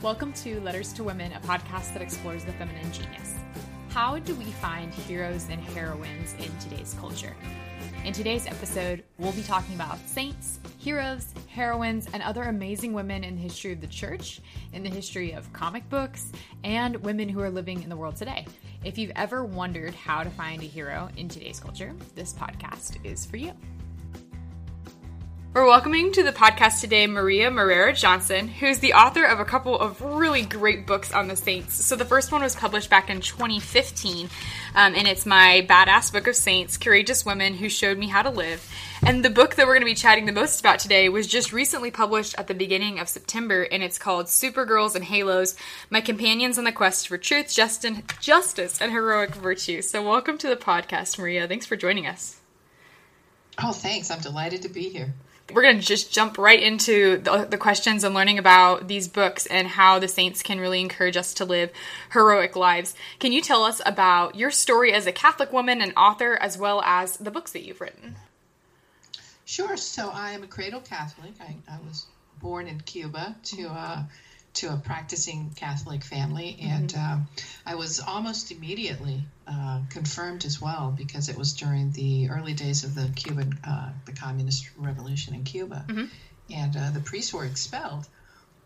Welcome to Letters to Women, a podcast that explores the feminine genius. How do we find heroes and heroines in today's culture? In today's episode, we'll be talking about saints, heroes, heroines, and other amazing women in the history of the church, in the history of comic books, and women who are living in the world today. If you've ever wondered how to find a hero in today's culture, this podcast is for you. We're welcoming to the podcast today Maria Morera Johnson, who's the author of a couple of really great books on the saints. So the first one was published back in 2015, um, and it's my Badass Book of Saints Courageous Women Who Showed Me How to Live. And the book that we're going to be chatting the most about today was just recently published at the beginning of September, and it's called Supergirls and Halos My Companions on the Quest for Truth, Justice, and Heroic Virtue. So, welcome to the podcast, Maria. Thanks for joining us. Oh, thanks. I'm delighted to be here we're going to just jump right into the, the, questions and learning about these books and how the saints can really encourage us to live heroic lives. Can you tell us about your story as a Catholic woman and author, as well as the books that you've written? Sure. So I am a cradle Catholic. I, I was born in Cuba to uh, to a practicing Catholic family, mm-hmm. and mm-hmm. I was almost immediately uh, confirmed as well because it was during the early days of the Cuban, uh, the communist revolution in Cuba, mm-hmm. and uh, the priests were expelled.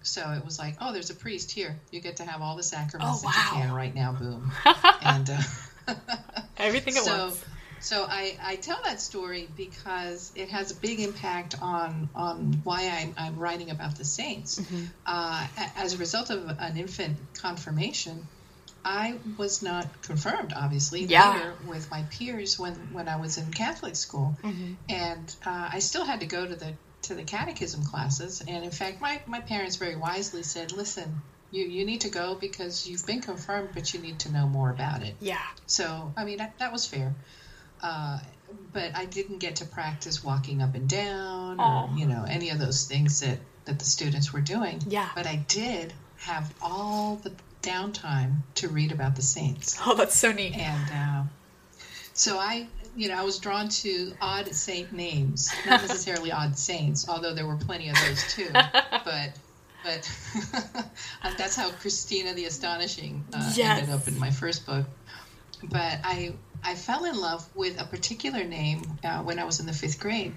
So it was like, oh, there's a priest here. You get to have all the sacraments oh, wow. that you can right now. Boom, and uh, everything at so, once. So I, I tell that story because it has a big impact on on why I'm, I'm writing about the saints. Mm-hmm. Uh, as a result of an infant confirmation, I was not confirmed, obviously, yeah. later with my peers when, when I was in Catholic school, mm-hmm. and uh, I still had to go to the to the catechism classes. And in fact, my, my parents very wisely said, "Listen, you you need to go because you've been confirmed, but you need to know more about it." Yeah. So I mean that, that was fair. Uh, but I didn't get to practice walking up and down or you know any of those things that that the students were doing. Yeah. But I did have all the downtime to read about the saints. Oh, that's so neat. And uh, so I, you know, I was drawn to odd saint names, not necessarily odd saints, although there were plenty of those too. but but that's how Christina the Astonishing uh, yes. ended up in my first book. But I I fell in love with a particular name uh, when I was in the fifth grade,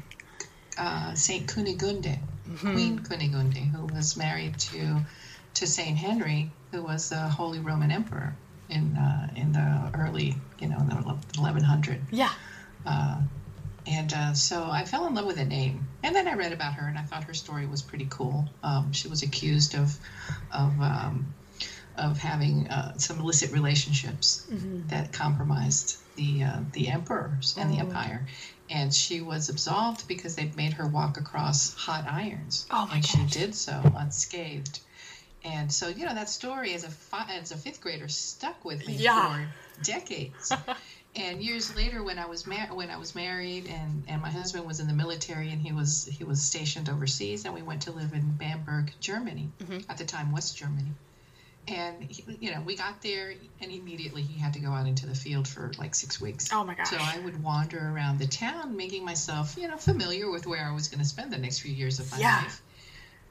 uh, Saint Kunigunde, mm-hmm. Queen Kunigunde, who was married to to Saint Henry, who was the Holy Roman Emperor in uh, in the early, you know, in the 1100. Yeah. Uh, and uh, so I fell in love with the name, and then I read about her, and I thought her story was pretty cool. Um, she was accused of of um, of having uh, some illicit relationships mm-hmm. that compromised the uh, the emperors and oh. the empire, and she was absolved because they made her walk across hot irons, oh and gosh. she did so unscathed. And so, you know, that story as a fi- as a fifth grader stuck with me yeah. for decades. and years later, when I was mar- when I was married and, and my husband was in the military and he was he was stationed overseas, and we went to live in Bamberg, Germany, mm-hmm. at the time West Germany and he, you know we got there and immediately he had to go out into the field for like six weeks oh my gosh so i would wander around the town making myself you know familiar with where i was going to spend the next few years of my yeah. life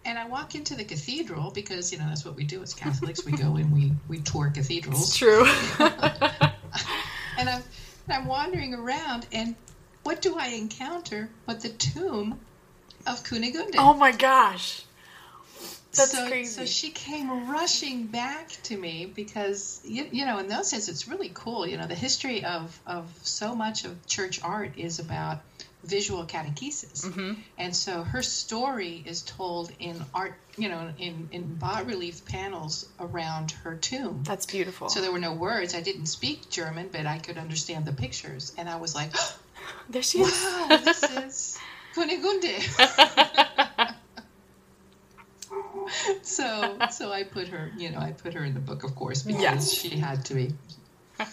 and i walk into the cathedral because you know that's what we do as catholics we go and we we tour cathedrals it's true and i'm i'm wandering around and what do i encounter but the tomb of Kunigunde. Oh my gosh. That's so, crazy. So she came rushing back to me because you, you know in those days it's really cool. You know the history of of so much of church art is about visual catechesis, mm-hmm. and so her story is told in art. You know in in bas relief panels around her tomb. That's beautiful. So there were no words. I didn't speak German, but I could understand the pictures, and I was like, "There she is! Wow, this is Kunigunde." so so I put her, you know, I put her in the book, of course, because yes. she had to be.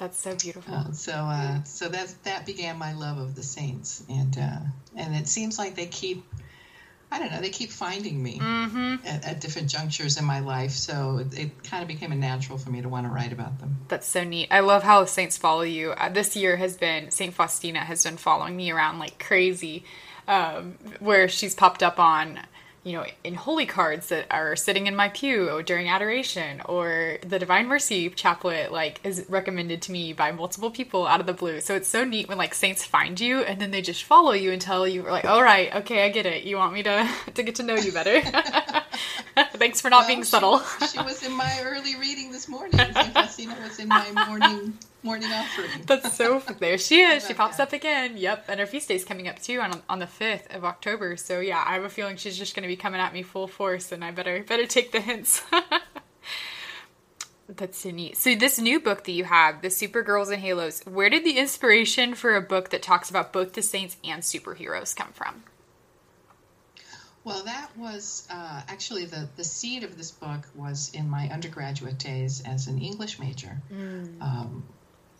That's so beautiful. Uh, so uh, so that that began my love of the saints, and uh, and it seems like they keep. I don't know. They keep finding me mm-hmm. at, at, different junctures in my life, so it, it, kind of became a natural for me to want to write about them. That's so neat. I love how the saints follow you. Uh, this year has been Saint Faustina has been following me around like crazy, um, where she's popped up on you know, in holy cards that are sitting in my pew during adoration, or the Divine Mercy chaplet, like, is recommended to me by multiple people out of the blue. So it's so neat when, like, saints find you and then they just follow you and tell you, like, all right, okay, I get it. You want me to, to get to know you better. Thanks for not Well, being subtle. She, was in my early reading this morning. Faustina was in my morning morning offering. That's so. There she is. She pops that? up again. Yep, and her feast day's coming up too on on the fifth of October. So yeah, I have a feeling she's just going to be coming at me full force, and I better better take the hints. That's so neat. So this new book that you have, the Supergirls and Halos, where did the inspiration for a book that talks about both the saints and superheroes come from? Well, that was uh, actually the, the seed of this book was in my undergraduate days as an English major, um,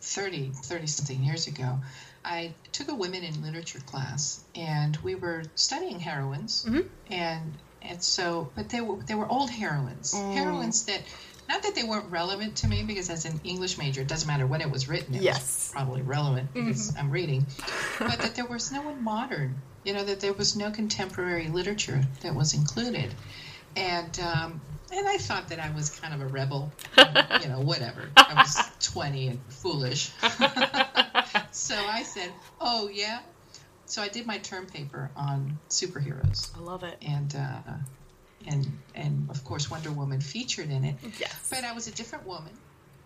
30, 30 something years ago. I took a women in literature class, and we were studying heroines, mm-hmm. and and so, but they were they were old heroines, mm. heroines that. Not that they weren't relevant to me, because as an English major, it doesn't matter when it was written. It Yes. was probably relevant mm-hmm. because I'm reading. But that there was no one modern. You know that there was no contemporary literature that was included, and um, and I thought that I was kind of a rebel. you know, whatever. I was 20 and foolish. so I said, "Oh yeah." So I did my term paper on superheroes, I love it. and uh, and and of course Wonder Woman featured in it. Yes. But I was a different woman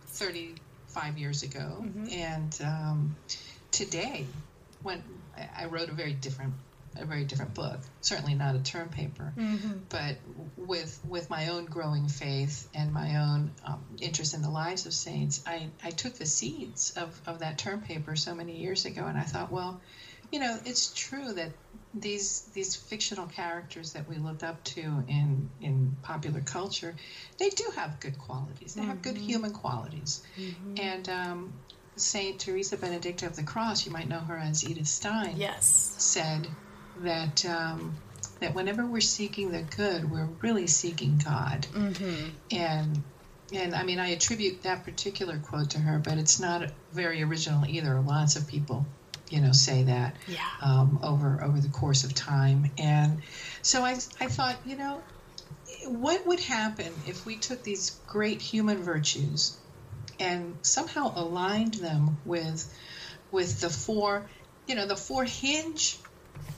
35 years ago. And um, today, when I wrote a very different, a very different book, certainly not a term paper, but with with my own growing faith and my own um, interest in the lives of saints, I, I took the seeds of, of that term paper so many years ago, and I thought, well, you know, it's true that these these fictional characters that we look up to in in popular culture, they do have good qualities. They have good human qualities. And um, Saint Teresa Benedicta of the Cross, you might know her as Edith Stein, Yes. said that um, that whenever we're seeking the good, we're really seeking God. Mm-hmm. And and I mean, I attribute that particular quote to her, but it's not very original either. Lots of people, you know, say that Yeah. um, over over the course of time. And so I, I thought, you know, what would happen if we took these great human virtues and somehow aligned them with with the four, you know, the four hinge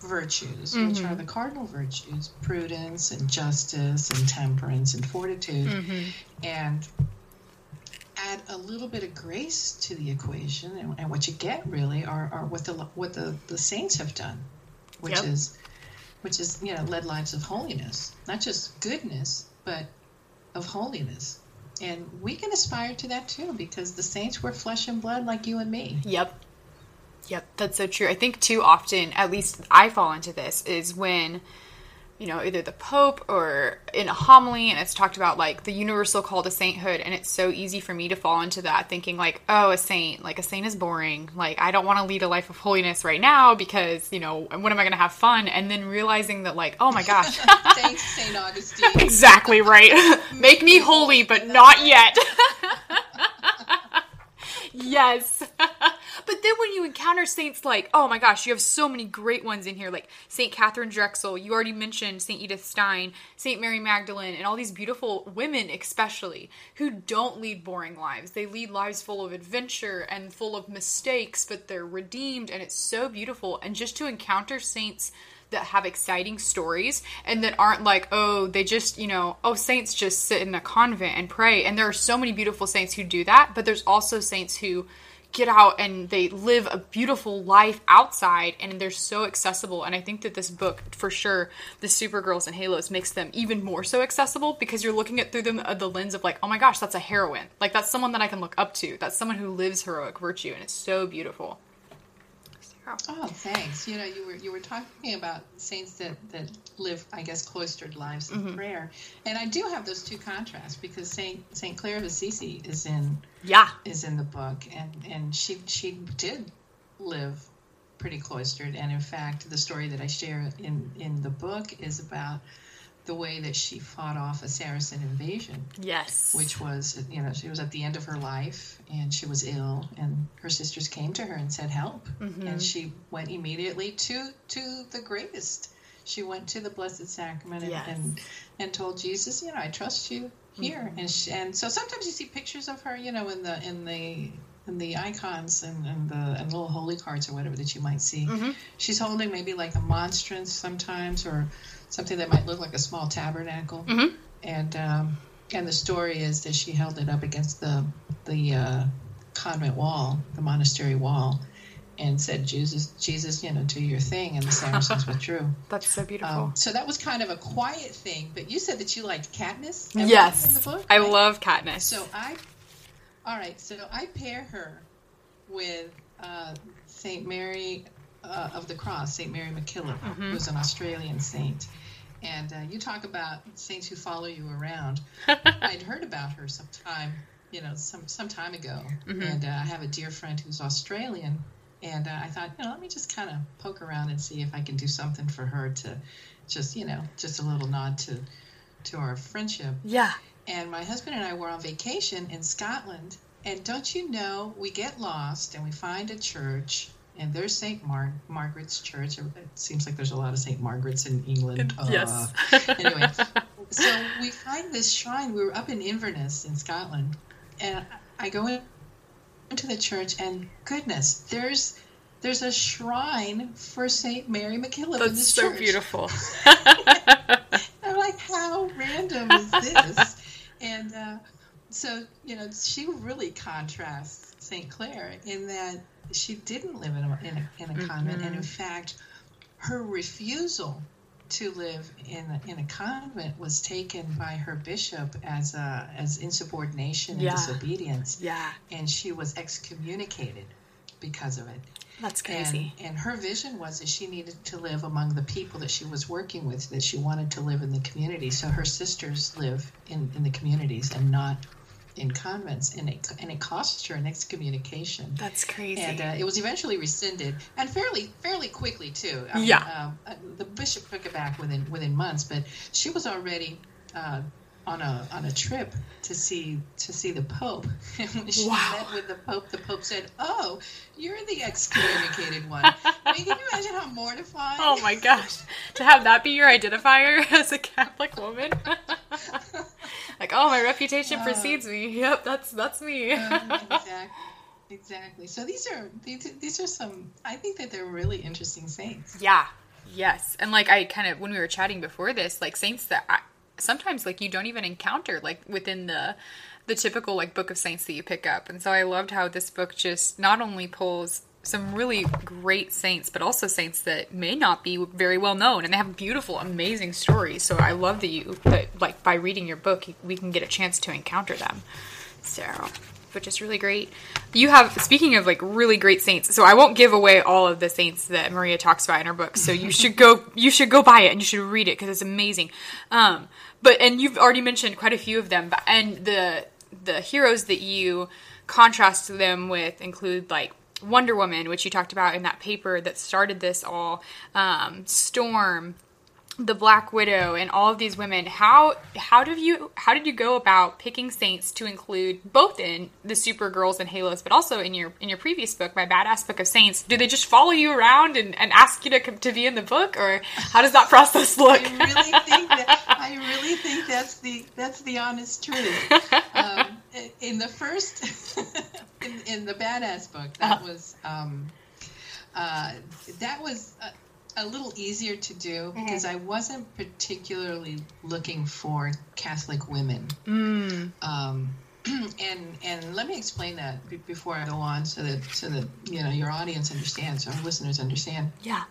virtues, mm-hmm. which are the cardinal virtues: prudence and justice and temperance and fortitude, mm-hmm. and add a little bit of grace to the equation, and, and what you get really are, are what the what the, the saints have done, which Yep. is which is you know led lives of holiness, not just goodness, but of holiness. And we can aspire to that too, because the saints were flesh and blood like you and me. Yep. Yep, that's so true. I think too often, at least I fall into this, is when, you know, either the Pope or in a homily and it's talked about like the universal call to sainthood. And it's so easy for me to fall into that thinking like, oh, a saint, like a saint is boring. Like, I don't want to lead a life of holiness right now because, you know, when am I going to have fun? And then realizing that, like, oh my gosh. Thanks, Saint Augustine. exactly right. Make me holy, but not yet. yes. But then when you encounter saints like, oh my gosh, you have so many great ones in here, like Saint Catherine Drexel, you already mentioned Saint Edith Stein, Saint Mary Magdalene, and all these beautiful women, especially, who don't lead boring lives. They lead lives full of adventure and full of mistakes, but they're redeemed, and it's so beautiful. And just to encounter saints that have exciting stories and that aren't like, oh, they just, you know, oh, saints just sit in a convent and pray. And there are so many beautiful saints who do that, but there's also saints who get out and they live a beautiful life outside and they're so accessible. And I think that this book, for sure, the Supergirls and Halos, makes them even more so accessible because you're looking at through them uh, the lens of like, oh my gosh, that's a heroine. Like that's someone that I can look up to. That's someone who lives heroic virtue, and it's so beautiful. Oh, thanks. You know, you were you were talking about saints that that live, I guess, cloistered lives of mm-hmm. prayer, and I do have those two contrasts because Saint Saint Clare of Assisi is in Yeah. is in the book, and and she she did live pretty cloistered, and in fact, the story that I share in in the book is about the way that she fought off a Saracen invasion Yes. which was you know she was at the end of her life and she was ill and her sisters came to her and said help and she went immediately to to the greatest she went to the Blessed Sacrament and Yes. and, and told Jesus, you know, I trust you here. Mm-hmm. And she, and so sometimes you see pictures of her, you know, in the in the in the icons and, and the and little holy cards or whatever that you might see. Mhm. She's holding maybe like a monstrance sometimes, or something that might look like a small tabernacle. Mhm. And um, and the story is that she held it up against the the uh, convent wall, the monastery wall, and said, "Jesus, Jesus, you know, do your thing." And the Saracens withdrew. That's so beautiful. Um, so that was kind of a quiet thing. But you said that you liked Katniss. Yes, in the book, I right? love Katniss. So I, all right. So I pair her with uh, Saint Mary uh, of the Cross, Saint Mary MacKillop, Mhm. who's an Australian saint. And uh, you talk about saints who follow you around. I'd heard about her sometime, you know, some some time ago. Mhm. And uh, I have a dear friend who's Australian, and uh, I thought, you know, let me just kind of poke around and see if I can do something for her to, just you know, just a little nod to, to our friendship yeah. and my husband and I were on vacation in Scotland. And don't you know, we get lost and we find a church, and there's St. Mar- Margaret's Church. It seems like there's a lot of St. Margaret's in England. Uh, yes. anyway, so we find this shrine. We were up in Inverness in Scotland, and I go in, into the church, and goodness, there's there's a shrine for Saint Mary MacKillop in That's this so church. beautiful. I'm like, how random is this? and uh, so, you know, she really contrasts St. Clare in that she didn't live in a, in a, in a mm-hmm. convent. And in fact, her refusal to live in a, in a convent was taken by her bishop as a, as insubordination and Yeah. disobedience. yeah, And she was excommunicated because of it. that's crazy. And, and her vision was that she needed to live among the people that she was working with, that she wanted to live in the community. So her sisters live in, in the communities and not in convents. And it, and it cost her an excommunication. that's crazy. And uh, it was eventually rescinded, and fairly fairly quickly too. I mean, Yeah. um, uh, the bishop took it back within within months, but she was already uh, on a on a trip to see to see the Pope. And when she Wow. met with the Pope, the Pope said, "Oh, you're the excommunicated one." I mean, can you imagine how mortifying? oh my gosh, to have that be your identifier as a Catholic woman. Like, oh, my reputation Uh, precedes me. Yep, that's that's me. Um, exactly. Exactly. So these are these, these are some. I think that they're really interesting saints. Yeah. Yes. And like I kind of when we were chatting before this, like saints that I, sometimes like you don't even encounter like within the the typical like book of saints that you pick up. And so I loved how this book just not only pulls some really great saints, but also saints that may not be very well known, and they have beautiful, amazing stories. So I love that you that like by reading your book, we can get a chance to encounter them. So, which is really great. You have speaking of like really great saints. So I won't give away all of the saints that Maria talks about in her book. So you should go you should go buy it and you should read it because it's amazing. Um, but and you've already mentioned quite a few of them. But and the the heroes that you contrast them with include like Wonder Woman, which you talked about in that paper that started this all. Um, Storm, the Black Widow and all of these women. How how did you how did you go about picking saints to include both in the Supergirls and Halos, but also in your in your previous book, my Badass Book of Saints? Do they just follow you around and, and ask you to come, to be in the book, or how does that process look? I really think that I really think that's the that's the honest truth. Um, in the first, in, in the badass book, that was um, uh, that was a, a little easier to do because I wasn't particularly looking for Catholic women. Mm, Um, and and let me explain that be- before I go on, so that so that you know your audience understands, so our listeners understand yeah.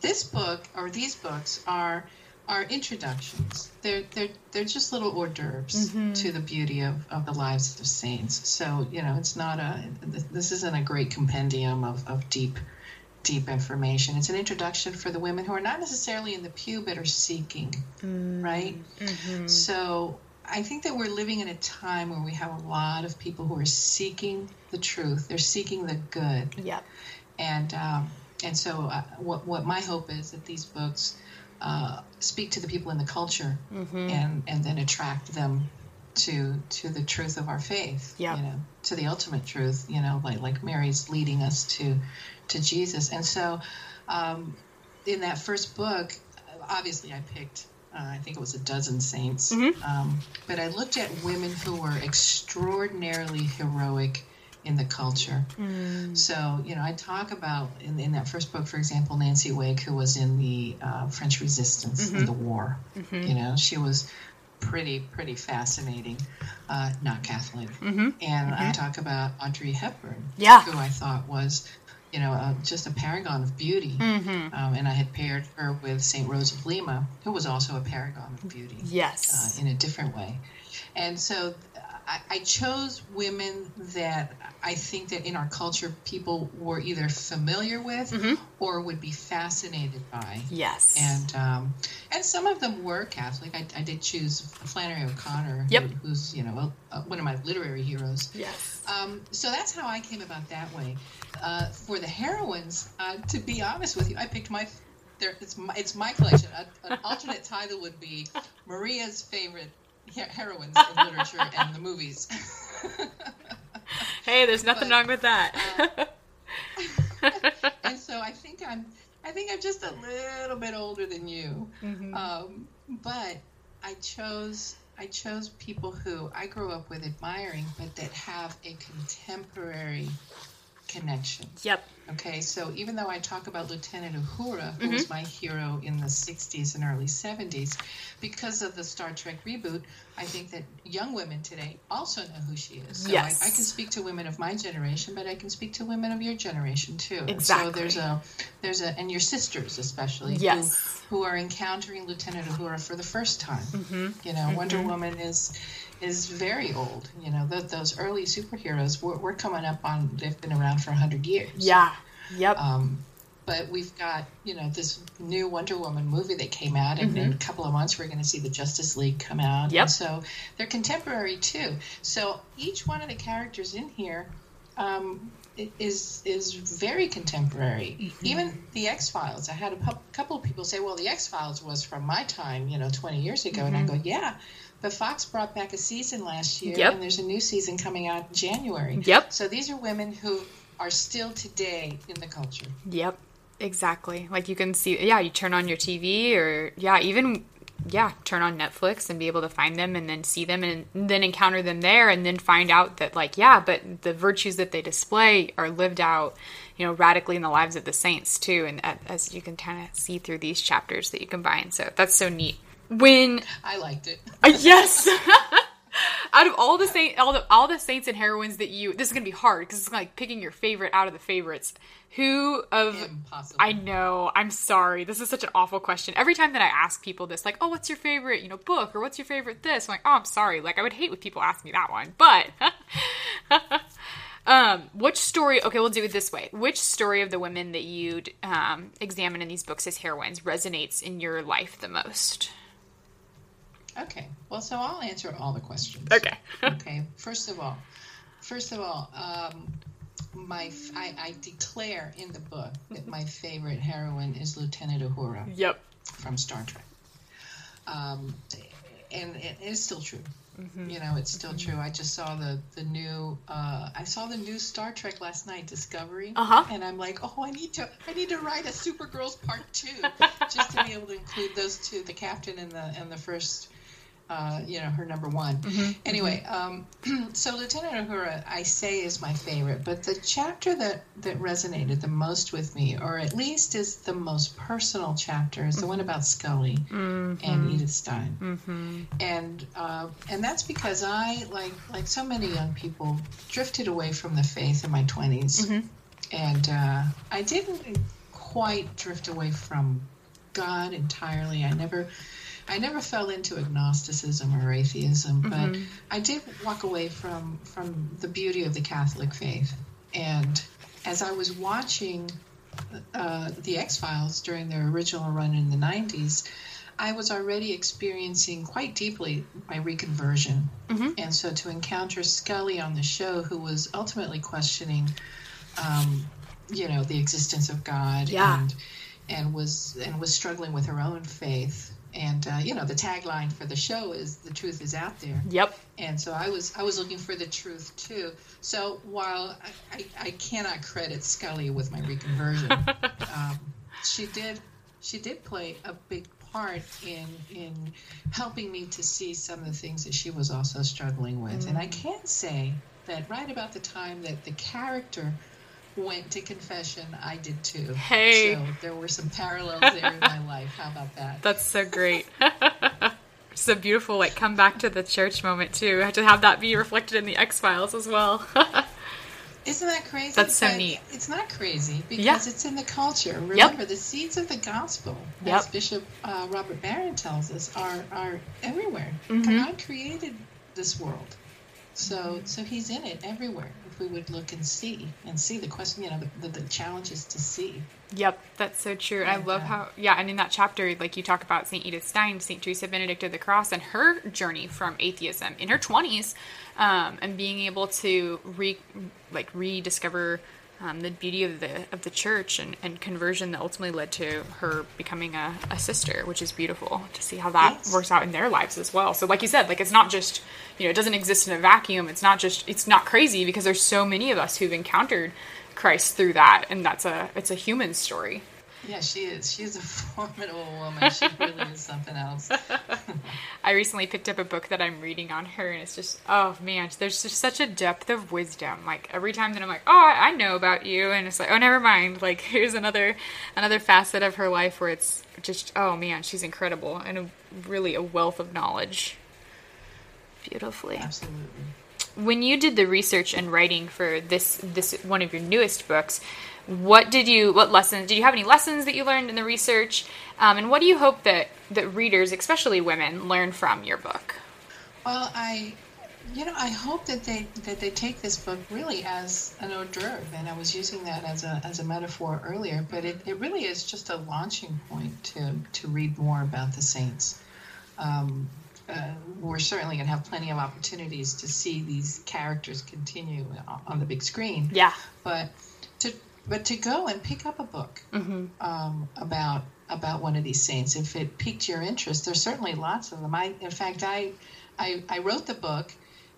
this book or these books are are introductions. They're they're they're just little hors d'oeuvres Mhm. to the beauty of, of the lives of the saints. So you know, it's not a this isn't a great compendium of, of deep deep information. It's an introduction for the women who are not necessarily in the pew but are seeking, right? Mm-hmm. So I think that we're living in a time where we have a lot of people who are seeking the truth. They're seeking the good Yep. and um, and so uh, what what my hope is that these books uh, speak to the people in the culture Mm-hmm. and and then attract them to to the truth of our faith Yep. you know to the ultimate truth you know like like Mary's leading us to to Jesus and so um, in that first book obviously I picked. Uh, I think it was a dozen saints, Mhm. um, but I looked at women who were extraordinarily heroic in the culture. Mm. So, you know, I talk about in, in that first book, for example, Nancy Wake, who was in the uh, French Resistance in the war. Mhm. You know, she was pretty, pretty fascinating, uh, not Catholic. Mhm. And I talk about Audrey Hepburn, Yeah. who I thought was, you know, uh, just a paragon of beauty. Mhm. Um, and I had paired her with St. Rose of Lima, who was also a paragon of beauty Yes. uh, in a different way. And so I, I chose women that I think that in our culture people were either familiar with Mhm. or would be fascinated by. yes. And um, and some of them were Catholic. I, I did choose Flannery O'Connor, Yep. who, who's you know a, one of my literary heroes. yes. Um, so that's how I came about that way. Uh, for the heroines, uh, to be honest with you, I picked my. There, it's my, it's my collection. An alternate title would be Maria's favorite heroines in literature and the movies. Hey, there's nothing but, wrong with that. and so I think I'm I think I'm just a little bit older than you. Mhm. Um, but I chose I chose people who I grew up with admiring, but that have a contemporary connection. yep. Okay, so even though I talk about Lieutenant Uhura, who Mm-hmm. was my hero in the 60s and early 70s, because of the Star Trek reboot, I think that young women today also know who she is. So Yes. I, I can speak to women of my generation, but I can speak to women of your generation too. And Exactly. So there's a, there's a, and your sisters especially, Yes. who, who are encountering Lieutenant Uhura for the first time. Mhm. You know, Wonder Woman is is very old. You know, th those early superheroes, we're, we're coming up on, they've been around for 100 years. Yeah. Yep. Um, but we've got, you know, this new Wonder Woman movie that came out, and in a couple of months we're going to see the Justice League come out. Mm-hmm. Yep. And so they're contemporary too. So each one of the characters in here um, is is very contemporary. Mm-hmm. Even the X Files. I had a pu- couple of people say, "Well, the X Files was from my time, you know, 20 years ago," and I go, "Yeah." But Fox brought back a season last year. Yep. and there's a new season coming out in January. Yep. So these are women who are still today in the culture. Yep. Exactly. Like you can see, yeah, you turn on your TV or, yeah, even, yeah, turn on Netflix and be able to find them and then see them and then encounter them there and then find out that, like, yeah, but the virtues that they display are lived out, you know, radically in the lives of the saints too. And as you can kind of see through these chapters that you combine. So that's so neat. When I liked it. Uh, yes. out of all the saint, all the all the saints and heroines that you, this is gonna be hard because it's like picking your favorite out of the favorites. Who of Impossible. I know. I'm sorry. This is such an awful question. Every time that I ask people this, like, "Oh, what's your favorite, you know, book or what's your favorite this?" I'm like, "Oh, I'm sorry. Like, I would hate when people ask me that one." But, um, which story? Okay, we'll do it this way. Which story of the women that you um, examine in these books as heroines resonates in your life the most? Okay. Well, so I'll answer all the questions. Okay. okay. First of all, first of all, um, my f- I, I declare in the book that my favorite heroine is Lieutenant Uhura yep. from Star Trek. Um, and it is still true. Mm-hmm. You know, it's still true. I just saw the the new. Uh, I saw the new Star Trek last night, Discovery, Uh-huh. and I'm like, oh, I need to, I need to write a Supergirls Part Two, just to be able to include those two, the captain and the and the first, uh, you know, her number one. Anyway, um, so Lieutenant Uhura, I say is my favorite, but the chapter that that resonated the most with me, or at least is the most personal chapter, is the one about Scully and Edith Stein Mm-hmm. and uh, and that's because I like like so many young people drifted away from the faith in my 20s Mhm. and uh, I didn't quite drift away from God entirely. I never I never fell into agnosticism or atheism, but I did walk away from from the beauty of the Catholic faith. And as I was watching uh, the X Files during their original run in the 90s, I was already experiencing quite deeply my reconversion. Mhm. And so to encounter Scully on the show, who was ultimately questioning, um, you know, the existence of God Yeah. and and was and was struggling with her own faith. And uh, you know, the tagline for the show is "the truth is out there." Yep. and so I was I was looking for the truth too. So while I, I, I cannot credit Scully with my reconversion, um, she did she did play a big part in in helping me to see some of the things that she was also struggling with. Mm. And I mm. can say that right about the time that the character went to confession, I did too. Hey. So there were some parallels there in my life. How about that? That's so great. it's a beautiful like come back to the church moment too. To have that be reflected in the X Files as well. Isn't that crazy? That's so neat. It's not crazy because yeah. it's in the culture. Remember, yep. the seeds of the gospel, yep. as Bishop uh, Robert Barron tells us, are are everywhere. Mm-hmm. God created this world, so so He's in it everywhere we would look and see and see the question, you know, the, the, the challenges to see. Yep, that's so true. I love uh, how, yeah, and in that chapter, like you talk about St. Edith Stein, St. Teresa Benedict of the Cross, and her journey from atheism in her 20s, um, and being able to re, like rediscover um, the beauty of the of the church and, and conversion that ultimately led to her becoming a, a sister, which is beautiful to see how that yes. works out in their lives as well. So, like you said, like it's not just you know it doesn't exist in a vacuum. It's not just it's not crazy because there's so many of us who've encountered Christ through that, and that's a it's a human story. Yeah, she is. She's a formidable woman. She really is something else. I recently picked up a book that I'm reading on her, and it's just, oh man, there's just such a depth of wisdom. Like every time that I'm like, oh, I know about you, and it's like, oh, never mind. Like here's another another facet of her life where it's just, oh man, she's incredible and a, really a wealth of knowledge. Beautifully. Absolutely when you did the research and writing for this this one of your newest books what did you what lessons did you have any lessons that you learned in the research um, and what do you hope that that readers especially women learn from your book well i you know i hope that they that they take this book really as an hors d'oeuvre and i was using that as a as a metaphor earlier but it, it really is just a launching point to to read more about the saints um, uh, we're certainly going to have plenty of opportunities to see these characters continue on the big screen. Yeah. But to but to go and pick up a book mm-hmm. um, about about one of these saints, if it piqued your interest, there's certainly lots of them. I, in fact, I, I, I wrote the book,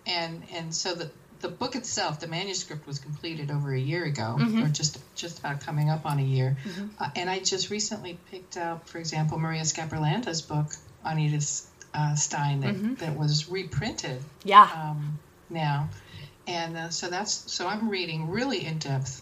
and and so the the book itself, the manuscript was completed over a year ago, mm-hmm. or just just about coming up on a year. Mm-hmm. Uh, and I just recently picked up, for example, Maria Scaperlanda's book on Edith uh, Stein that, mm-hmm. that was reprinted. Yeah. Um, now, and uh, so that's so I'm reading really in depth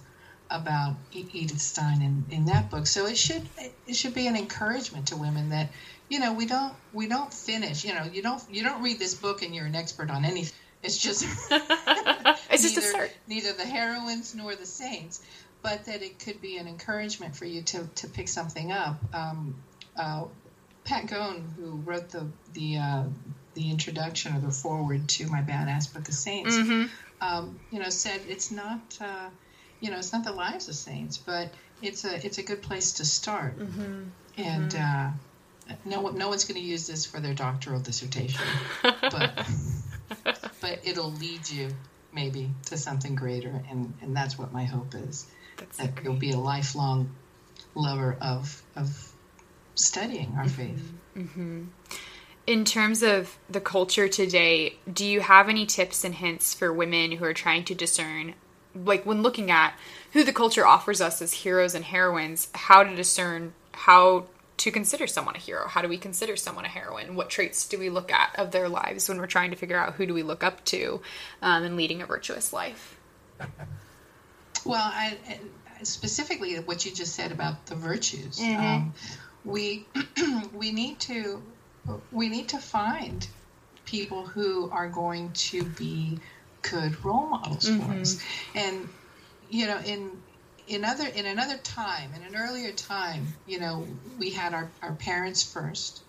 about Edith Stein in, in that book. So it should it should be an encouragement to women that you know we don't we don't finish. You know you don't you don't read this book and you're an expert on anything. It's just it's just neither, a start. Neither the heroines nor the saints, but that it could be an encouragement for you to to pick something up. Um, uh, Pat Gohn, who wrote the the uh, the introduction or the forward to my badass book of saints, mm-hmm. um, you know, said it's not. Uh, you know, it's not the lives of saints, but it's a it's a good place to start. Mm-hmm. And mm-hmm. Uh, no no one's going to use this for their doctoral dissertation, but but it'll lead you maybe to something greater, and and that's what my hope is. That's that you'll be a lifelong lover of of studying our mm-hmm. faith. Mm-hmm. In terms of the culture today, do you have any tips and hints for women who are trying to discern like when looking at who the culture offers us as heroes and heroines, how to discern how to consider someone a hero. How do we consider someone a heroine? What traits do we look at of their lives when we're trying to figure out who do we look up to um, in leading a virtuous life? Well, I, specifically what you just said about the virtues, mm-hmm. um, we we need to we need to find people who are going to be good role models mm-hmm. for us. And you know, in in other in another time, in an earlier time, you know, we had our, our parents first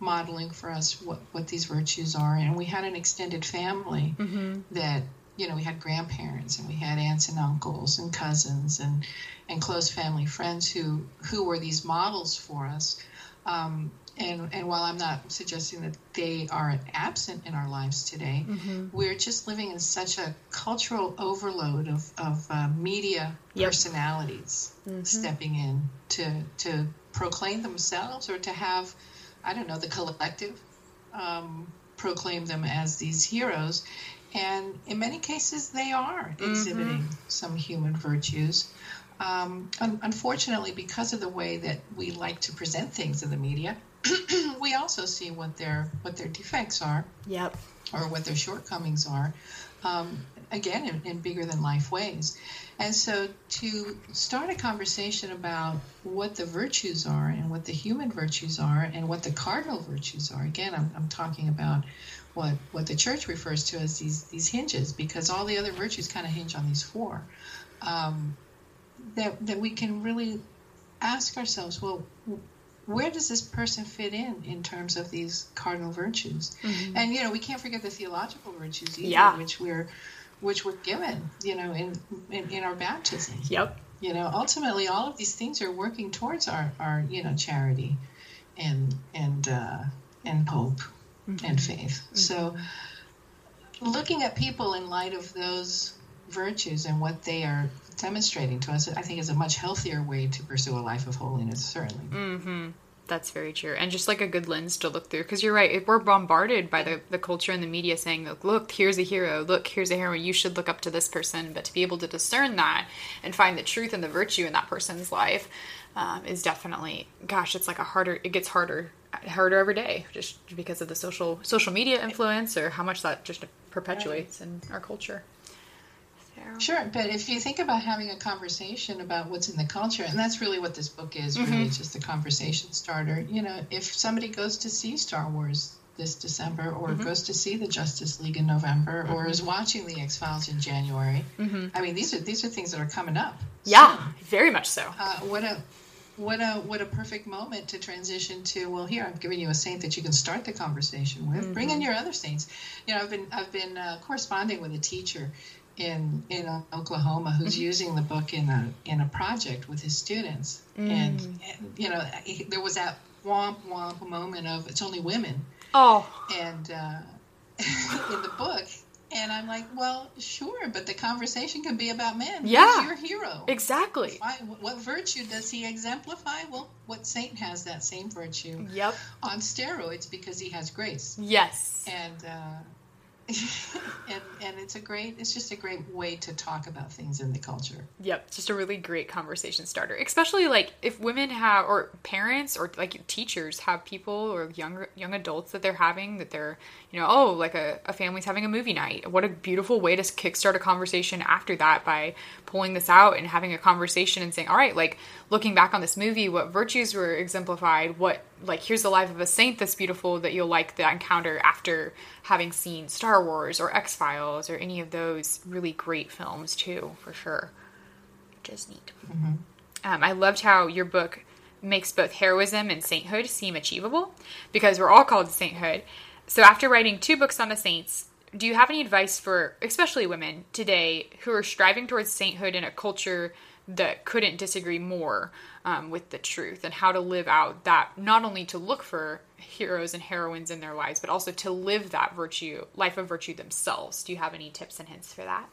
modeling for us what, what these virtues are and we had an extended family mm-hmm. that you know we had grandparents and we had aunts and uncles and cousins and and close family friends who who were these models for us um, and and while I'm not suggesting that they are absent in our lives today, mm-hmm. we're just living in such a cultural overload of of uh, media yep. personalities mm-hmm. stepping in to to proclaim themselves or to have, I don't know, the collective um, proclaim them as these heroes, and in many cases they are exhibiting mm-hmm. some human virtues. Um, un- unfortunately, because of the way that we like to present things in the media, we also see what their what their defects are. Yep. Or what their shortcomings are. Um, again, in, in bigger than life ways. And so to start a conversation about what the virtues are and what the human virtues are and what the cardinal virtues are, again, I'm, I'm talking about what, what the church refers to as these, these hinges, because all the other virtues kind of hinge on these four. Um, that, that we can really ask ourselves, well, where does this person fit in in terms of these cardinal virtues? Mm-hmm. And you know, we can't forget the theological virtues either, yeah. which we're which we're given, you know, in, in, in our baptism. Yep. You know, ultimately, all of these things are working towards our, our you know, charity and and uh, and hope mm-hmm. and faith. Mm-hmm. So, looking at people in light of those virtues and what they are demonstrating to us, I think is a much healthier way to pursue a life of holiness. Certainly. Mm-hmm. That's very true. And just like a good lens to look through. Because you're right, if we're bombarded by the, the culture and the media saying, look, look, here's a hero, look, here's a hero, you should look up to this person. But to be able to discern that and find the truth and the virtue in that person's life um, is definitely, gosh, it's like a harder, it gets harder, harder every day just because of the social social media influence or how much that just perpetuates in our culture. Sure, but if you think about having a conversation about what's in the culture, and that's really what this book is, mm-hmm. really just a conversation starter. You know, if somebody goes to see Star Wars this December, or mm-hmm. goes to see the Justice League in November, mm-hmm. or is watching the X Files in January, mm-hmm. I mean, these are these are things that are coming up. Yeah, so, very much so. Uh, what a what a what a perfect moment to transition to well here i've given you a saint that you can start the conversation with mm-hmm. bring in mm-hmm. your other saints you know i've been i've been uh, corresponding with a teacher in in Oklahoma who's mm-hmm. using the book in a in a project with his students, mm. and, you know there was that womp womp moment of it's only women. Oh, and uh, in the book, and I'm like, well, sure, but the conversation can be about men. Yeah, Who's your hero. Exactly. Why, what virtue does he exemplify? Well, what saint has that same virtue? Yep. On steroids because he has grace. Yes. And. Uh, and and it's a great it's just a great way to talk about things in the culture. Yep just a really great conversation starter especially like if women have or parents or like teachers have people or young young adults that they're having that they're you know oh like a, a family's having a movie night. What a beautiful way to kickstart a conversation after that by pulling this out and having a conversation and saying all right like looking back on this movie what virtues were exemplified what like here's the life of a saint that's beautiful that you'll like that encounter after having seen Star Wars or X Files or any of those really great films too, for sure. Which is neat. Mm-hmm. Um, I loved how your book makes both heroism and sainthood seem achievable because we're all called to sainthood. So after writing two books on the saints, do you have any advice for especially women today who are striving towards sainthood in a culture that couldn't disagree more um, with the truth and how to live out that not only to look for heroes and heroines in their lives but also to live that virtue life of virtue themselves? Do you have any tips and hints for that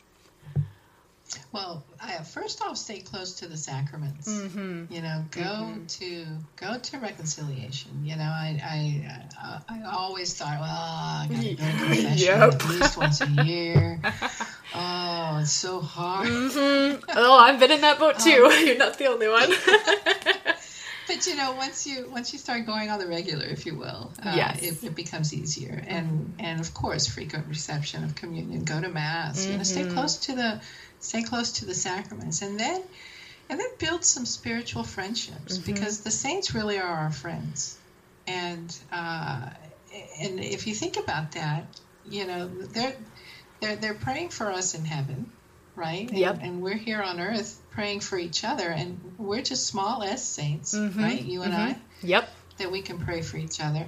well, I, first off, stay close to the sacraments. Mm-hmm. You know, go mm-hmm. to go to reconciliation. You know, I I, I, I always thought, well, I got to go to confession yep. at least once a year. oh, it's so hard. Mm-hmm. Oh, I've been in that boat too. Um, You're not the only one. but you know, once you once you start going on the regular, if you will, uh, yes. it, it, becomes easier. And and of course, frequent reception of communion. Go to mass. You know, stay mm-hmm. close to the stay close to the sacraments and then and then build some spiritual friendships mm-hmm. because the saints really are our friends and uh, and if you think about that you know they're they're they're praying for us in heaven right yep. and, and we're here on earth praying for each other and we're just small s saints mm-hmm. right you and mm-hmm. i yep that we can pray for each other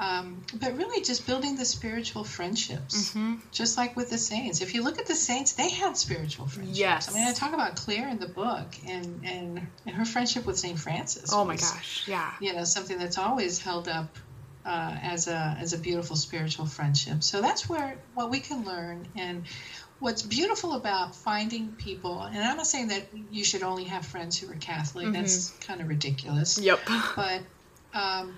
um, but really, just building the spiritual friendships, mm-hmm. just like with the saints. If you look at the saints, they had spiritual friendships. Yes. I mean, I talk about Clare in the book, and and, and her friendship with Saint Francis. Oh my gosh, yeah. You know, something that's always held up uh, as a as a beautiful spiritual friendship. So that's where what we can learn and. What's beautiful about finding people, and I'm not saying that you should only have friends who are Catholic. Mm-hmm. That's kind of ridiculous. Yep. But, um,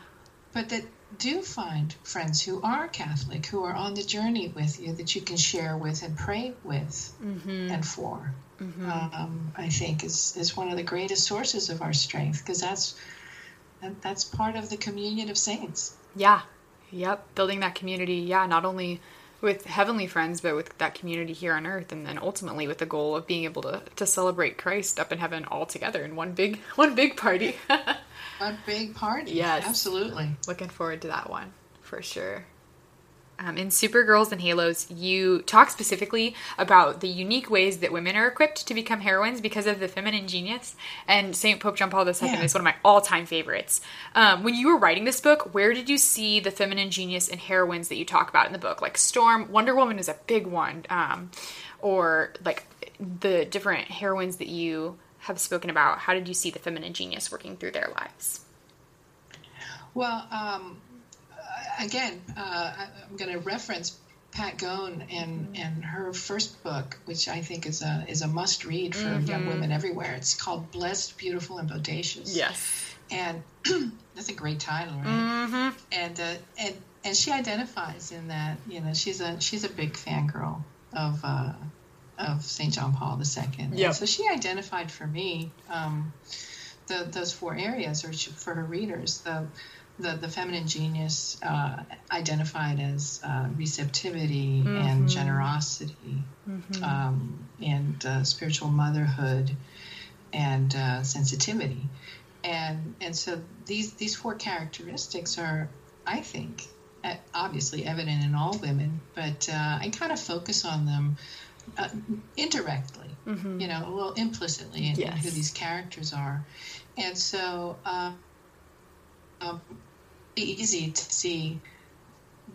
but that do find friends who are Catholic, who are on the journey with you, that you can share with and pray with mm-hmm. and for. Mm-hmm. Um, I think is is one of the greatest sources of our strength because that's that, that's part of the communion of saints. Yeah. Yep. Building that community. Yeah. Not only with heavenly friends, but with that community here on earth, and then ultimately with the goal of being able to, to celebrate Christ up in heaven all together in one big one big party. one big party. Yes. Absolutely. Looking forward to that one for sure. Um, in Supergirls and Halos, you talk specifically about the unique ways that women are equipped to become heroines because of the feminine genius. And St. Pope John Paul II yeah. is one of my all time favorites. Um, when you were writing this book, where did you see the feminine genius and heroines that you talk about in the book? Like Storm, Wonder Woman is a big one. Um, or like the different heroines that you have spoken about. How did you see the feminine genius working through their lives? Well, um, again, uh, I'm going to reference Pat Gohn and and her first book, which I think is a is a must read for mm-hmm. young women everywhere. It's called Blessed, Beautiful, and Bodacious. Yes, and that's a great title, right? Mm-hmm. And uh, and and she identifies in that you know she's a she's a big fangirl of uh, of Saint John Paul II. Yeah. So she identified for me um, the those four areas, or for her readers the the, the feminine genius uh, identified as uh, receptivity mm-hmm. and generosity mm-hmm. um, and uh, spiritual motherhood and uh, sensitivity and and so these these four characteristics are I think obviously evident in all women but uh, I kind of focus on them uh, indirectly mm-hmm. you know a little implicitly in, yes. in, who these characters are and so um, easy to see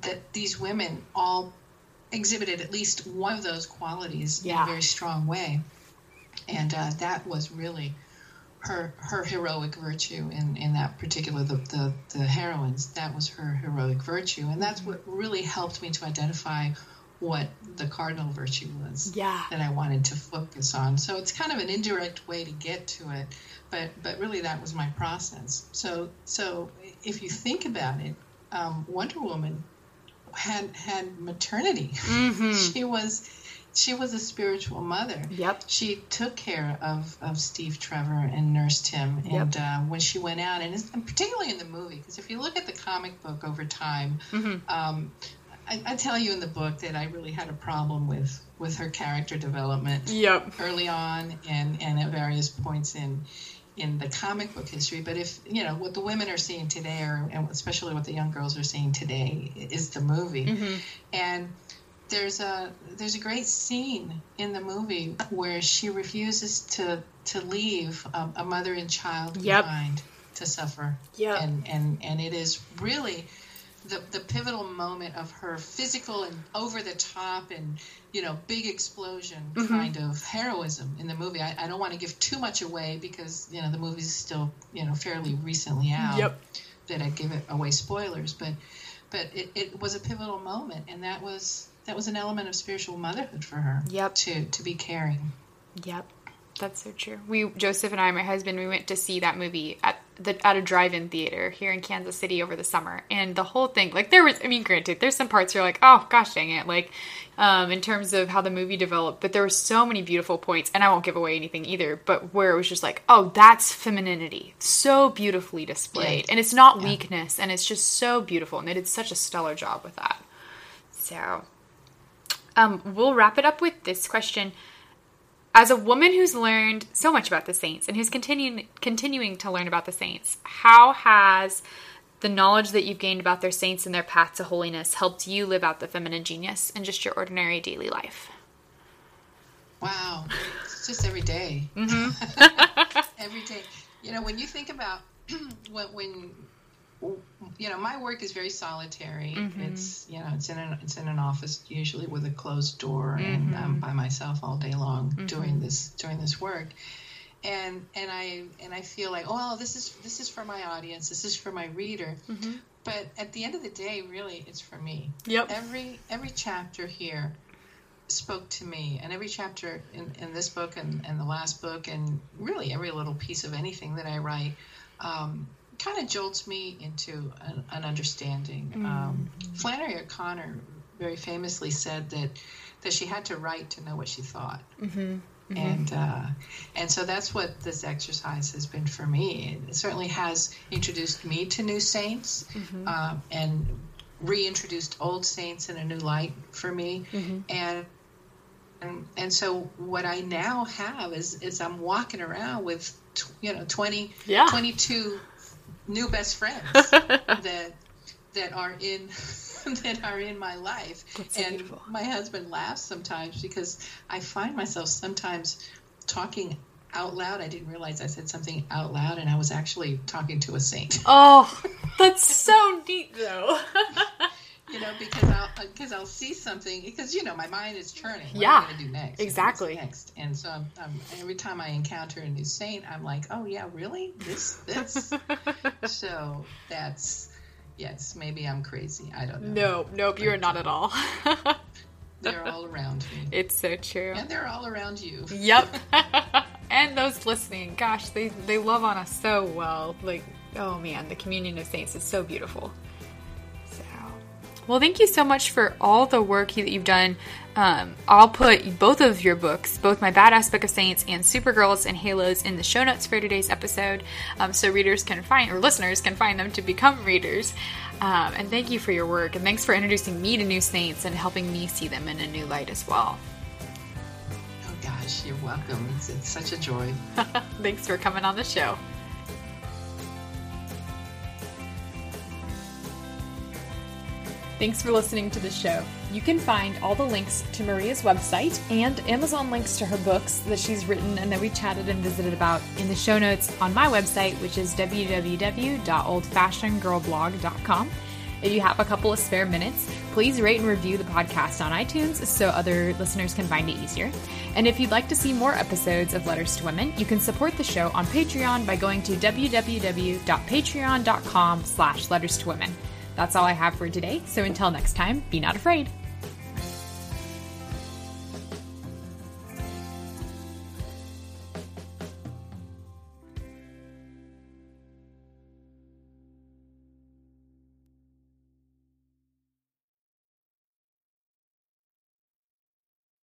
that these women all exhibited at least one of those qualities yeah. in a very strong way. And uh, that was really her her heroic virtue in, in that particular the, the, the heroines that was her heroic virtue and that's what really helped me to identify what the cardinal virtue was yeah. that I wanted to focus on. So it's kind of an indirect way to get to it, but but really that was my process. So so if you think about it, um, Wonder Woman had had maternity. Mm-hmm. she was she was a spiritual mother. Yep. She took care of, of Steve Trevor and nursed him. And yep. uh, when she went out, and, and particularly in the movie, because if you look at the comic book over time, mm-hmm. um, I, I, tell you in the book that I really had a problem with with her character development. Yep. Early on, and and at various points in in the comic book history. But if you know what the women are seeing today, or and especially what the young girls are seeing today, is the movie. Mm-hmm. And there's a there's a great scene in the movie where she refuses to to leave a, a mother and child yep. behind to suffer. Yeah. And and and it is really the, the pivotal moment of her physical and over the top and you know big explosion mm-hmm. kind of heroism in the movie I, I don't want to give too much away because you know the movie's still you know fairly recently out yep. that i give it away spoilers but but it, it was a pivotal moment and that was that was an element of spiritual motherhood for her yep to to be caring yep that's so true. We Joseph and I, my husband, we went to see that movie at the at a drive-in theater here in Kansas City over the summer, and the whole thing, like there was, I mean, granted, there's some parts you're like, oh gosh, dang it, like um, in terms of how the movie developed, but there were so many beautiful points, and I won't give away anything either, but where it was just like, oh, that's femininity, so beautifully displayed, yeah. and it's not yeah. weakness, and it's just so beautiful, and they did such a stellar job with that. So, um, we'll wrap it up with this question as a woman who's learned so much about the saints and who's continuing continuing to learn about the saints, how has the knowledge that you've gained about their saints and their path to holiness helped you live out the feminine genius in just your ordinary daily life? Wow, it's just every day. Mm-hmm. every day. You know, when you think about when, when you know, my work is very solitary. Mm-hmm. It's you know, it's in an it's in an office usually with a closed door, mm-hmm. and I'm by myself all day long mm-hmm. doing this doing this work. And and I and I feel like, oh, well, this is this is for my audience. This is for my reader. Mm-hmm. But at the end of the day, really, it's for me. Yep. Every every chapter here spoke to me and every chapter in, in this book and, and the last book and really every little piece of anything that i write um, kind of jolts me into an, an understanding. Mm. Um, Flannery O'Connor very famously said that that she had to write to know what she thought. Mm-hmm. Mm-hmm. And uh, and so that's what this exercise has been for me. It certainly has introduced me to new saints mm-hmm. uh, and reintroduced old saints in a new light for me. Mm-hmm. And, and and so what I now have is is I'm walking around with you know 20 yeah. 22 new best friends that that are in that are in my life. That's and beautiful. my husband laughs sometimes because I find myself sometimes talking out loud. I didn't realize I said something out loud, and I was actually talking to a saint. Oh, that's so neat, though. You know, because I'll uh, because I'll see something because you know my mind is churning. What yeah, am I do next? Exactly. Next, and so I'm, I'm, every time I encounter a new saint, I'm like, oh yeah, really? This this. so that's yes. Maybe I'm crazy. I don't know. No, nope, you're not at all. they're all around me. It's so true. And they're all around you. Yep. and those listening, gosh, they they love on us so well. Like, oh man, the communion of saints is so beautiful. Well, thank you so much for all the work that you've done. Um, I'll put both of your books, both my Badass Book of Saints and Supergirls and Halos, in the show notes for today's episode, um, so readers can find or listeners can find them to become readers. Um, and thank you for your work, and thanks for introducing me to new saints and helping me see them in a new light as well. Oh gosh, you're welcome. It's, it's such a joy. thanks for coming on the show. Thanks for listening to the show. You can find all the links to Maria's website and Amazon links to her books that she's written and that we chatted and visited about in the show notes on my website, which is www.oldfashionedgirlblog.com. If you have a couple of spare minutes, please rate and review the podcast on iTunes so other listeners can find it easier. And if you'd like to see more episodes of Letters to Women, you can support the show on Patreon by going to www.patreon.com slash letters to women. That's all I have for today, so until next time, be not afraid.